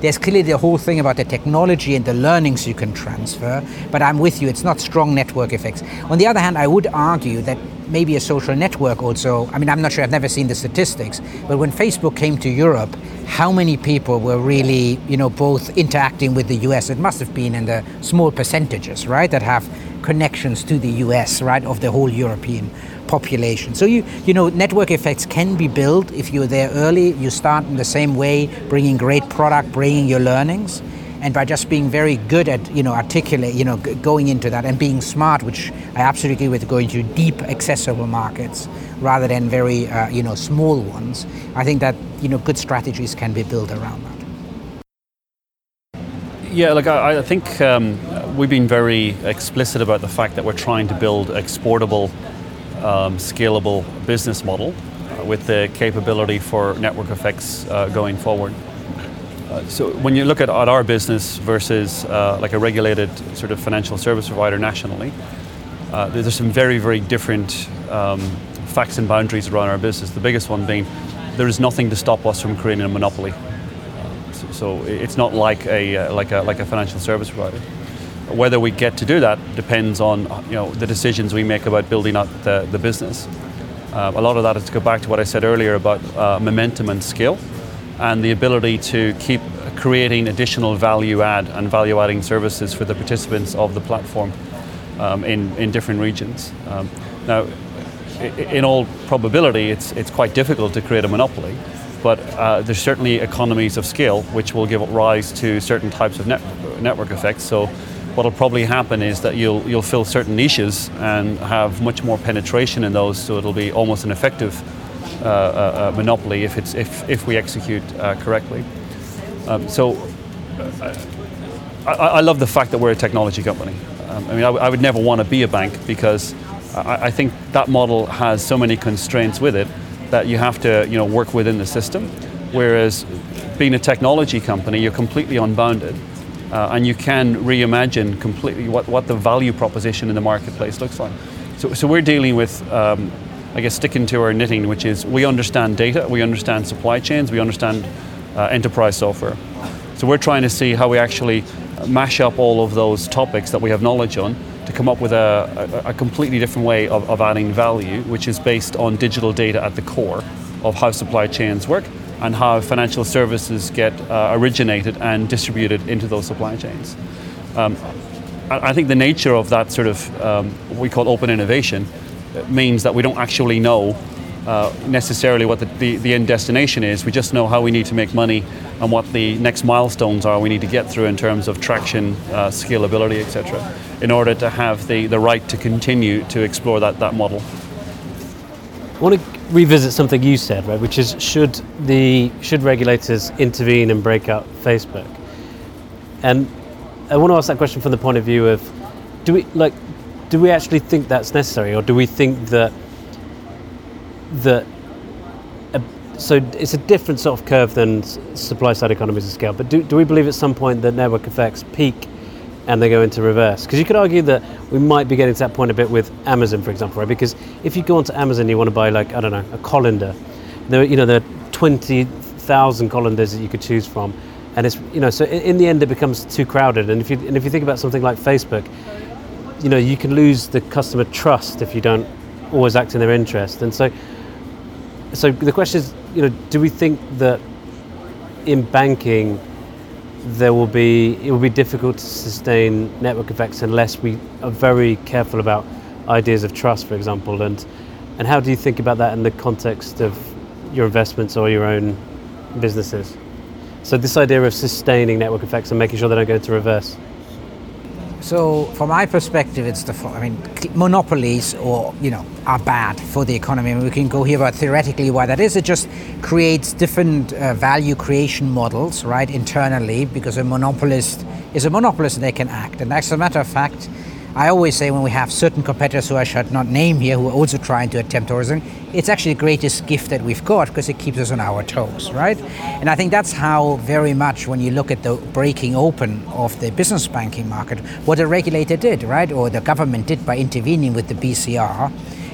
There's clearly the whole thing about the technology and the learnings you can transfer, but I'm with you, it's not strong network effects. On the other hand, I would argue that maybe a social network also, I mean, I'm not sure, I've never seen the statistics, but when Facebook came to Europe, how many people were really, you know, both interacting with the US? It must have been in the small percentages, right, that have connections to the US, right, of the whole European population. So you you know network effects can be built if you're there early. You start in the same way, bringing great product, bringing your learnings, and by just being very good at you know articulate, you know, g- going into that and being smart, which I absolutely agree with, going to deep accessible markets rather than very uh, you know small ones. I think that you know good strategies can be built around that. Yeah, look, I, I think um, we've been very explicit about the fact that we're trying to build exportable, um, scalable business model uh, with the capability for network effects uh, going forward. Uh, so when you look at, at our business versus uh, like a regulated sort of financial service provider nationally, uh, there's some very, very different um, facts and boundaries around our business. The biggest one being there is nothing to stop us from creating a monopoly. So, so it's not like a uh, like a like a financial service provider. Whether we get to do that depends on you know the decisions we make about building out the, the business. Uh, a lot of that is to go back to what I said earlier about uh, momentum and skill, and the ability to keep creating additional value add and value adding services for the participants of the platform um, in, in different regions. Um, now, in all probability, it's, it's quite difficult to create a monopoly, but uh, there's certainly economies of scale which will give rise to certain types of net, network effects. So, what'll probably happen is that you'll, you'll fill certain niches and have much more penetration in those, so it'll be almost an effective uh, uh, uh monopoly if, it's, if, if we execute uh, correctly. Um, so, I, I, love the fact that we're a technology company. Um, I mean, I would never want to be a bank because I, I think that model has so many constraints with it that you have to you know, work within the system. Whereas being a technology company, you're completely unbounded. Uh, and you can reimagine completely what, what the value proposition in the marketplace looks like. So, so we're dealing with, um, I guess, sticking to our knitting, which is we understand data, we understand supply chains, we understand uh, enterprise software. So we're trying to see how we actually mash up all of those topics that we have knowledge on to come up with a, a, a completely different way of, of adding value, which is based on digital data at the core of how supply chains work and how financial services get uh, originated and distributed into those supply chains. Um, I, think the nature of that sort of um, what we call open innovation means that we don't actually know uh, necessarily what the, the, the, end destination is. We just know how we need to make money and what the next milestones are we need to get through in terms of traction, uh, scalability, etc., in order to have the, the right to continue to explore that, that model. I want to revisit something you said, right, which is should the should regulators intervene and break up Facebook? And I want to ask that question from the point of view of do we like do we actually think that's necessary, or do we think that that so it's a different sort of curve than supply side economies of scale. But do, do we believe at some point that network effects peak and they go into reverse? Because you could argue that we might be getting to that point a bit with Amazon, for example, right? Because if you go onto Amazon, and you want to buy like I don't know a colander. There, you know, there are twenty thousand colanders that you could choose from, and it's you know, so in the end it becomes too crowded. And if you and if you think about something like Facebook, you know, you can lose the customer trust if you don't always act in their interest. And so so the question is, you know, do we think that in banking there will be it will be difficult to sustain network effects unless we are very careful about ideas of trust, for example, and and how do you think about that in the context of your investments or your own businesses? So this idea of sustaining network effects and making sure they don't go into reverse. So, from my perspective, it's the I mean, monopolies or you know are bad for the economy. I mean, we can go here about theoretically why that is. It just creates different uh, value creation models, right, internally, because a monopolist is a monopolist and they can act. And as a matter of fact, I always say when we have certain competitors who I should not name here who are also trying to attempt tourism, it's actually the greatest gift that we've got because it keeps us on our toes, right? And I think that's how very much when you look at the breaking open of the business banking market, what the regulator did, right, or the government did by intervening with the BCR,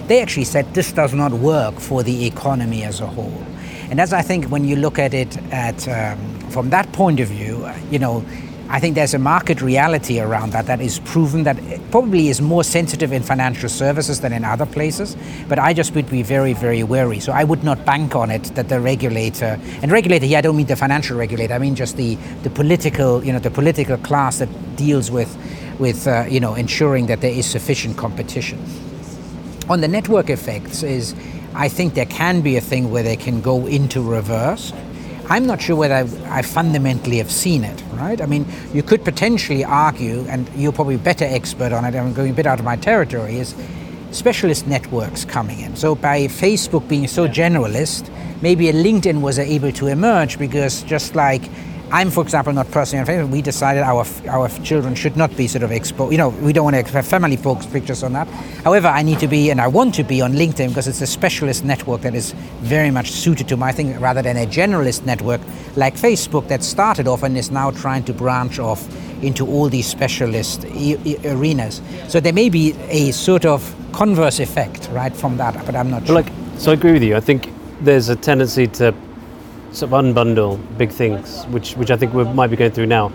they actually said this does not work for the economy as a whole. And as I think when you look at it at um, from that point of view, you know, I think there's a market reality around that that is proven that probably is more sensitive in financial services than in other places. But I just would be very, very wary. So I would not bank on it that the regulator and regulator here I don't mean the financial regulator. I mean just the, the political you know the political class that deals with with uh, you know ensuring that there is sufficient competition. On the network effects is I think there can be a thing where they can go into reverse I'm not sure whether I, I, fundamentally have seen it, right? I mean, you could potentially argue, and you're probably better expert on it, I'm going a bit out of my territory, is specialist networks coming in. So by Facebook being so generalist, maybe a LinkedIn was able to emerge because just like I'm, for example, not personally on Facebook. We decided our our children should not be sort of exposed. You know, we don't want to have family folks pictures on that. However, I need to be and I want to be on LinkedIn because it's a specialist network that is very much suited to my thing, rather than a generalist network like Facebook that started off and is now trying to branch off into all these specialist e- e- arenas. So there may be a sort of converse effect, right, from that, but I'm not sure. Like, so I agree with you. I think there's a tendency to sort of unbundle big things, which which I think we might be going through now.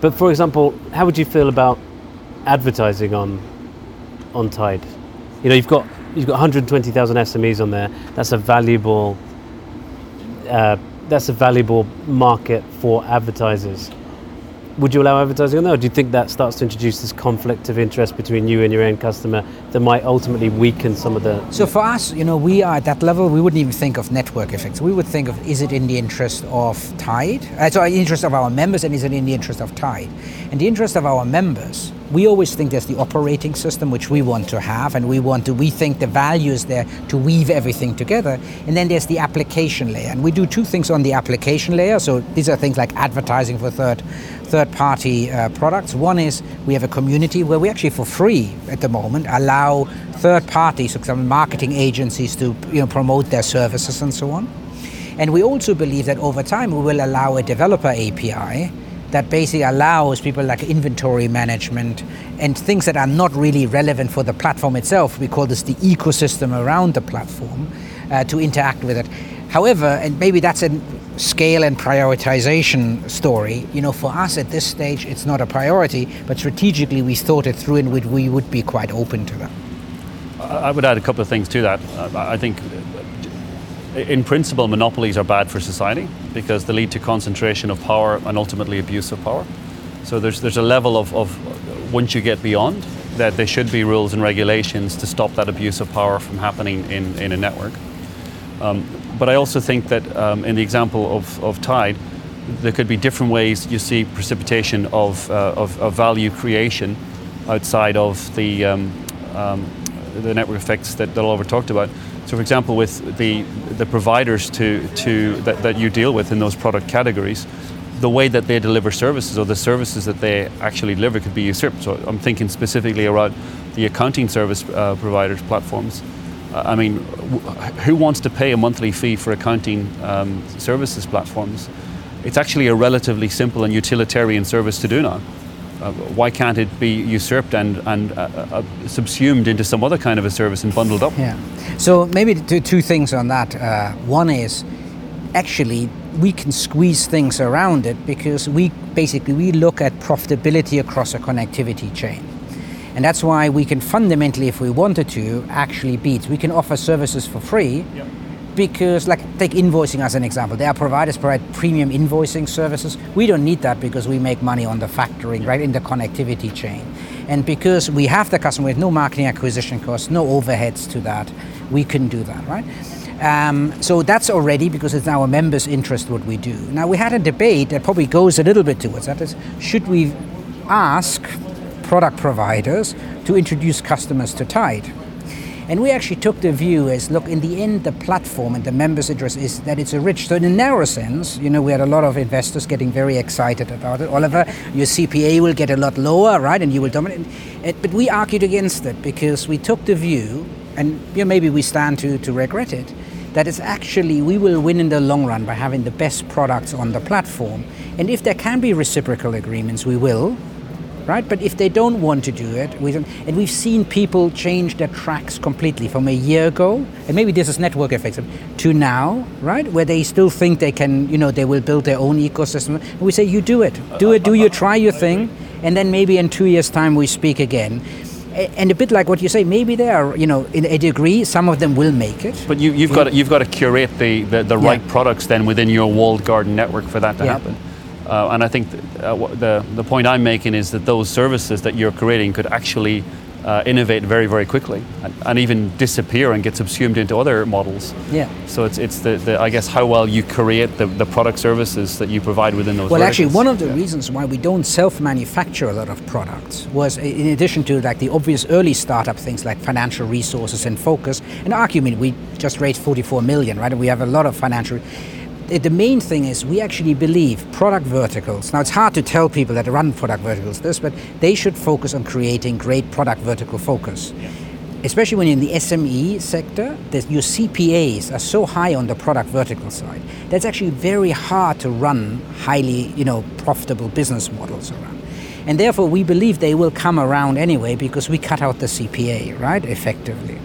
But for example, how would you feel about advertising on on Tide? You know, you've got you've got 120,000 SMEs on there. That's a valuable uh, that's a valuable market for advertisers. Would you allow advertising on there, or do you think that starts to introduce this conflict of interest between you and your end customer that might ultimately weaken some of the? So for us, you know, we are at that level. We wouldn't even think of network effects. We would think of is it in the interest of Tide? Uh, so in interest of our members, and is it in the interest of Tide? In the interest of our members, we always think there's the operating system which we want to have and we want to we think the value is there to weave everything together. And then there's the application layer. And we do two things on the application layer. So these are things like advertising for third third party uh, products. One is we have a community where we actually for free at the moment allow third parties for example marketing agencies to you know promote their services and so on. And we also believe that over time we will allow a developer API that basically allows people like inventory management and things that are not really relevant for the platform itself. We call this the ecosystem around the platform uh, to interact with it. However, and maybe that's a scale and prioritization story. You know, for us at this stage, it's not a priority, but strategically we thought it through and we would be quite open to that. I would add a couple of things to that. I think in principle, monopolies are bad for society because they lead to concentration of power and ultimately abuse of power. So there's, there's a level of, of once you get beyond that there should be rules and regulations to stop that abuse of power from happening in, in a network. Um, but I also think that um, in the example of, of Tide, there could be different ways you see precipitation of, uh, of, of, value creation outside of the, um, um the network effects that, that Oliver talked about. So, for example, with the, the providers to, to, that, that you deal with in those product categories, the way that they deliver services or the services that they actually deliver could be usurped. So, I'm thinking specifically around the accounting service uh, providers platforms. Uh, I mean, who wants to pay a monthly fee for accounting um, services platforms? It's actually a relatively simple and utilitarian service to do now. Uh, why can't it be usurped and, and uh, uh, subsumed into some other kind of a service and bundled up? Yeah. So maybe two, two things on that. Uh, one is actually we can squeeze things around it because we basically we look at profitability across a connectivity chain. And that's why we can fundamentally, if we wanted to, actually beat. We can offer services for free. Yep because like take invoicing as an example. There are providers provide premium invoicing services. We don't need that because we make money on the factoring right in the connectivity chain. And because we have the customer with no marketing acquisition costs no overheads to that we can do that right? Um, so that's already because it's our members interest what we do. Now we had a debate that probably goes a little bit towards that is should we ask product providers to introduce customers to Tide and we actually took the view as look, in the end, the platform and the members' interest is that it's a rich. So, in a narrow sense, you know, we had a lot of investors getting very excited about it. Oliver, your CPA will get a lot lower, right? And you will dominate. But we argued against it because we took the view, and you know, maybe we stand to, to regret it, that it's actually we will win in the long run by having the best products on the platform. And if there can be reciprocal agreements, we will right? But if they don't want to do it, we don't, and we've seen people change their tracks completely from a year ago, and maybe this is network effects, to now, right? Where they still think they can, you know, they will build their own ecosystem. And we say, you do it, do it, do you try your thing, and then maybe in two years' time we speak again and a bit like what you say, maybe they are, you know, in a degree, some of them will make it. But you, have got to, you've got to curate the, the, the right yeah. products then within your walled garden network for that to yeah. happen. Uh, and I think uh, the, the point I'm making is that those services that you're creating could actually uh, innovate very, very quickly and, and, even disappear and get subsumed into other models. Yeah. So it's, it's the, the I guess, how well you create the, the product services that you provide within those Well, actually, one of the yeah. reasons why we don't self-manufacture a lot of products was, in addition to like the obvious early startup things like financial resources and focus, and argument, we just raised 44 million, right? And we have a lot of financial the main thing is we actually believe product verticals. Now it's hard to tell people that run product verticals this, but they should focus on creating great product vertical focus. Yeah. Especially when you're in the SME sector, your CPAs are so high on the product vertical side. That's actually very hard to run highly, you know, profitable business models around. And therefore, we believe they will come around anyway because we cut out the CPA, right, effectively.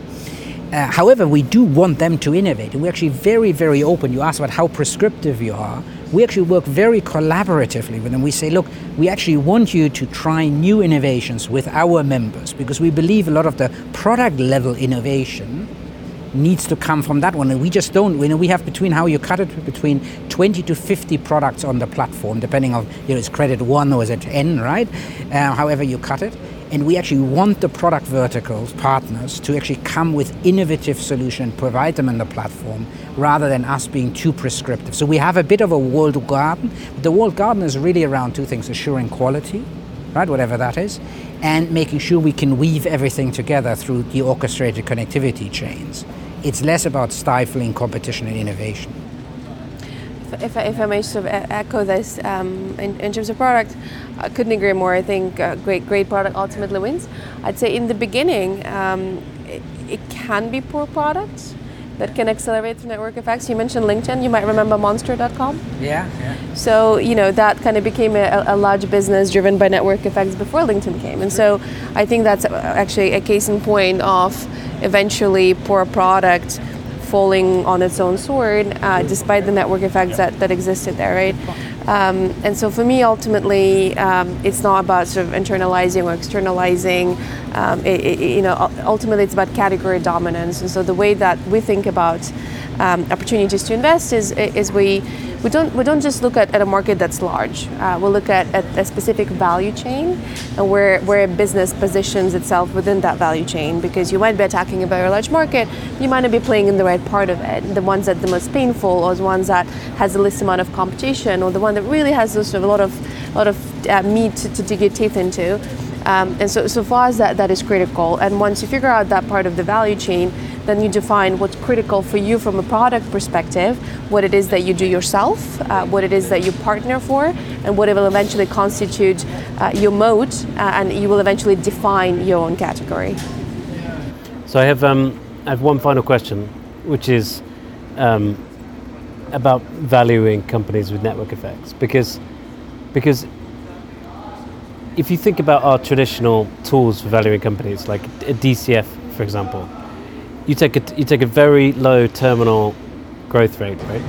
Uh, however, we do want them to innovate, and we're actually very, very open. You asked about how prescriptive you are. We actually work very collaboratively with them. We say, look, we actually want you to try new innovations with our members because we believe a lot of the product level innovation needs to come from that one. And we just don't. You know, we have between how you cut it between 20 to 50 products on the platform, depending on you know, is credit one or is it N, right? Uh, however you cut it. And we actually want the product verticals partners to actually come with innovative solution, provide them in the platform, rather than us being too prescriptive. So we have a bit of a walled garden. The walled garden is really around two things: assuring quality, right, whatever that is, and making sure we can weave everything together through the orchestrated connectivity chains. It's less about stifling competition and innovation. If, I, if I may sort of echo this um, in, in, terms of product, I couldn't agree more. I think uh, great great product ultimately wins. I'd say in the beginning, um, it, it, can be poor products that can accelerate the network effects. You mentioned LinkedIn. You might remember Monster.com. Yeah, yeah. So you know that kind of became a, a large business driven by network effects before LinkedIn came, and so I think that's actually a case in point of eventually poor product falling on its own sword, uh, despite the network effects that, that existed there, right? Um, and so for me, ultimately, um, it's not about sort of internalizing or externalizing. Um, it, it, you know, ultimately, it's about category dominance. And so the way that we think about um, opportunities to invest is, is we we don't we don't just look at, at a market that's large. Uh, we look at, at a specific value chain and where where a business positions itself within that value chain. Because you might be attacking a very large market, you might not be playing in the right part of it. The ones that the most painful, or the ones that has the least amount of competition, or the one that really has sort of a lot of lot of uh, meat to, to dig your teeth into. Um, and so, so far as that, that is critical. And once you figure out that part of the value chain, then you define what's critical for you from a product perspective, what it is that you do yourself, uh, what it is that you partner for, and what it will eventually constitute uh, your moat, uh, and you will eventually define your own category. So I have, um, I have one final question, which is um, about valuing companies with network effects, because because if you think about our traditional tools for valuing companies, like a DCF, for example, you take a you take a very low terminal growth rate, right?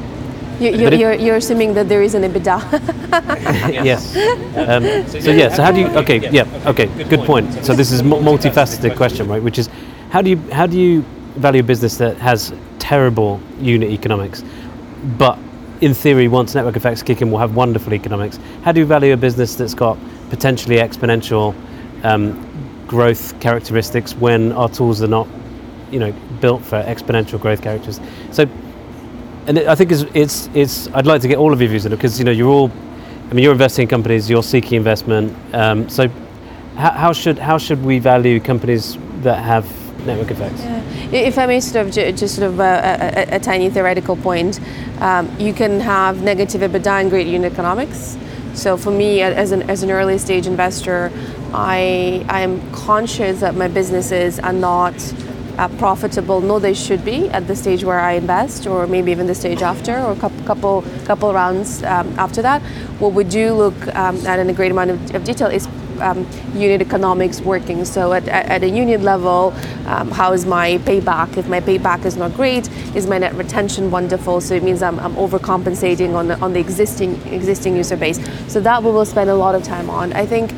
You, you're, you're, you're, assuming that there is an EBITDA. yes. Um, so yeah. So how do you? Okay. Yeah. Okay. Good point. So this is a multifaceted question, right? Which is, how do you how do you value a business that has terrible unit economics, but in theory, once network effects kick in, will have wonderful economics. How do you value a business that's got potentially exponential um, growth characteristics when our tools are not you know built for exponential growth characters. So, and it, I think it's, it's it's I'd like to get all of your views on it because you know you're all, I mean you're investing in companies, you're seeking investment. Um, so, how, how, should how should we value companies that have network effects? Yeah. If I may sort of ju- just sort of a, a, a tiny theoretical point, um, you can have negative EBITDA and great unit economics. So for me, as an, as an early stage investor, I, I am conscious that my businesses are not uh, profitable, no, they should be at the stage where I invest, or maybe even the stage after, or a couple couple, couple rounds um, after that. What we do look um, at in a great amount of, of detail is um, unit economics working. So at, at a unit level, um, how is my payback? If my payback is not great, is my net retention wonderful? So it means I'm, I'm overcompensating on the, on the existing existing user base. So that we will spend a lot of time on. I think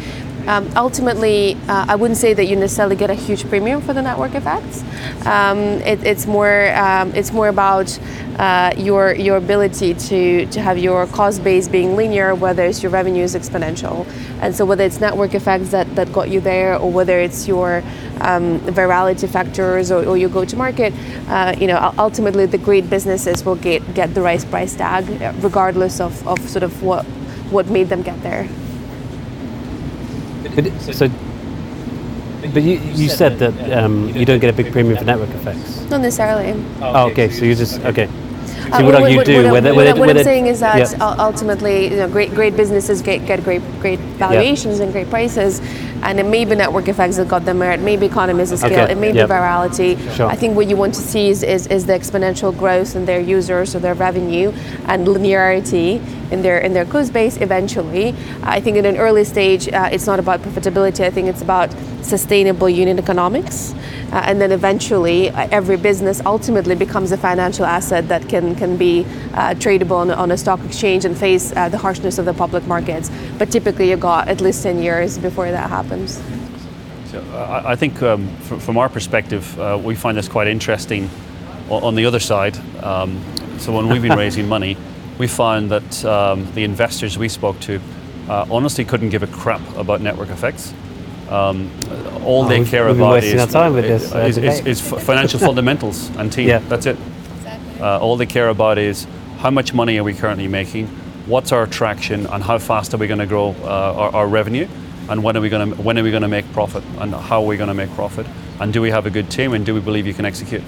um, ultimately, uh, I wouldn't say that you necessarily get a huge premium for the network effects. Um, it, it's more um, it's more about uh, your your ability to to have your cost base being linear, whether it's your revenue is exponential, and so whether it's network effects that, that got you there, or whether it's your um, virality factors or, or your go to market, uh, you know, ultimately the great businesses will get get the right price tag, regardless of, of sort of what what made them get there. But so, but you, you said that um, you don't get a big premium for network effects. Not necessarily. Oh, okay. So you just okay. So uh, what, what, you do? What, whether, what, what I'm saying is that yeah. ultimately, you know, great great businesses get, get great great valuations yeah. and great prices, and it may be network effects that got them there. It may be economies of scale. Okay. It may yep. be virality. Sure. I think what you want to see is, is, is the exponential growth in their users or their revenue and linearity in their in their cost base eventually. I think in an early stage, uh, it's not about profitability. I think it's about sustainable unit economics, uh, and then eventually uh, every business ultimately becomes a financial asset that can can be uh, tradable on, on, a stock exchange and face uh, the harshness of the public markets. But typically, you got at least ten years before that happens. So I, I think um, from, from, our perspective, uh, we find this quite interesting O- On the other side, um, so when we've been raising money, we found that um, the investors we spoke to uh, honestly couldn't give a crap about network effects. Um, all Oh, they we've- care we've about wasting is, time with this, uh, is, is, is financial fundamentals and team. Yeah. That's it. Uh, all they care about is how much money are we currently making, what's our traction, and how fast are we going to grow uh, our, our revenue, and when are we going to when are we going to make profit, and how are we going to make profit, and do we have a good team, and do we believe you can execute?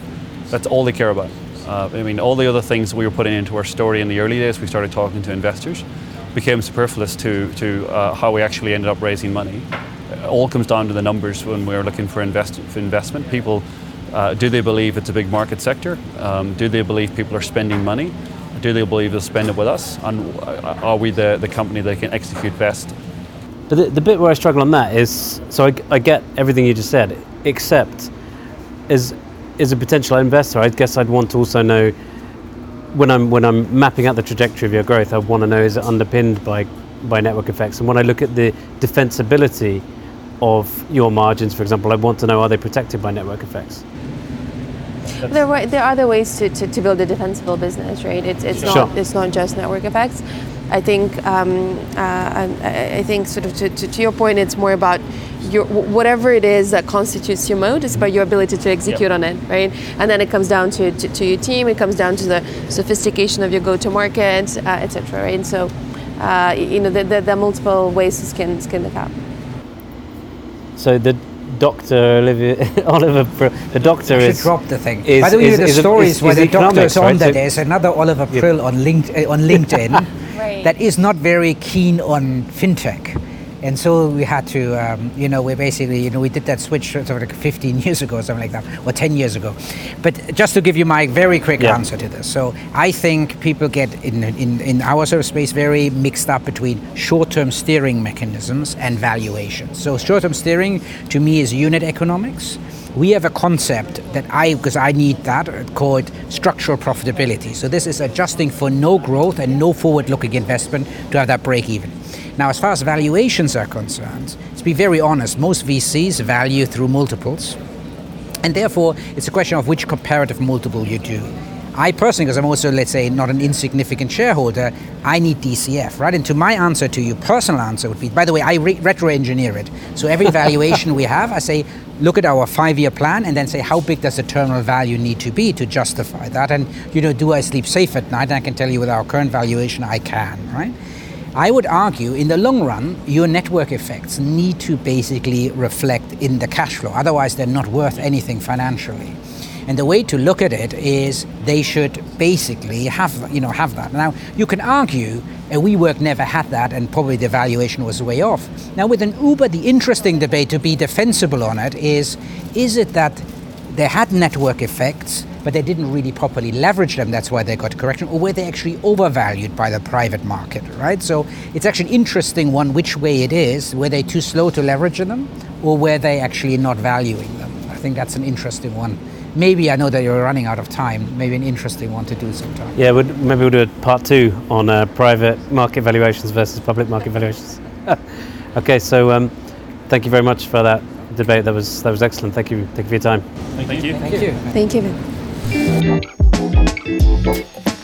That's all they care about. Uh, I mean, all the other things we were putting into our story in the early days, we started talking to investors, became superfluous to to uh, how we actually ended up raising money. It all comes down to the numbers when we're looking for, invest, for investment. People uh, do they believe it's a big market sector? Um, do they believe people are spending money? Do they believe they'll spend it with us? And uh, are we the, the company that can execute best? But the, the bit where I struggle on that is so I, I get everything you just said, except as as a potential investor, I guess I'd want to also know when I'm when I'm mapping out the trajectory of your growth, I want to know is it underpinned by by network effects, and when I look at the defensibility of your margins, for example, I want to know are they protected by network effects? There, wa- there are other ways to, to, to build a defensible business, right? It's, it's Sure. not it's not just network effects. I think um, uh, I I think sort of to, to, to your point, it's more about your whatever it is that constitutes your mode. It's about your ability to execute on it, right? And then it comes down to, to, to your team. It comes down to the sophistication of your go-to-market, uh, etc. Right? And so, uh, you know, there, there, there are multiple ways to skin skin the cat. So the doctor Olivia, Oliver, the doctor I should is drop the thing. is- By the way, is- the is stories is- where is the doctor economics, is on right? there. So- There's another Oliver Yeah. Prill on, link, uh, on LinkedIn Right. that is not very keen on fintech. And so we had to, um, you know, we basically, you know, we did that switch sort of like 15 years ago or something like that, or 10 years ago. But just to give you my very quick Yeah. answer to this. So I think people get in, in, in our sort of space very mixed up between short-term steering mechanisms and valuations. So short-term steering to me is unit economics. We have a concept that I, because I need that, uh, called structural profitability. So this is adjusting for no growth and no forward-looking investment to have that break even. Now, as far as valuations are concerned, to be very honest, most VCs value through multiples. And therefore, it's a question of which comparative multiple you do. I personally, because I'm also, let's say, not an insignificant shareholder, I need DCF, right? And to my answer to your personal answer would be, by the way, I re- retro engineer it. So every valuation we have, I say, look at our five year plan and then say, how big does the terminal value need to be to justify that? And, you know, do I sleep safe at night? And I can tell you with our current valuation, I can, right? I would argue in the long run, your network effects need to basically reflect in the cash flow. Otherwise, they're not worth anything financially. And the way to look at it is they should basically have, you know, have that. Now, you can argue uh, WeWork never had that and probably the valuation was way off. Now, with an Uber, the interesting debate to be defensible on it is, is it that they had network effects, but they didn't really properly leverage them. That's why they got correction, or were they actually overvalued by the private market, right? So it's actually an interesting one which way it is. Were they too slow to leverage them, or were they actually not valuing them? I think that's an interesting one. Maybe I know that you're running out of time. Maybe an interesting one to do sometime. Yeah, we'd, maybe we'll do a part two on uh, private market valuations versus public market valuations. okay, so um, thank you very much for that debate. That was that was excellent. Thank you. Thank you for your time. Thank you. Thank you. Thank you.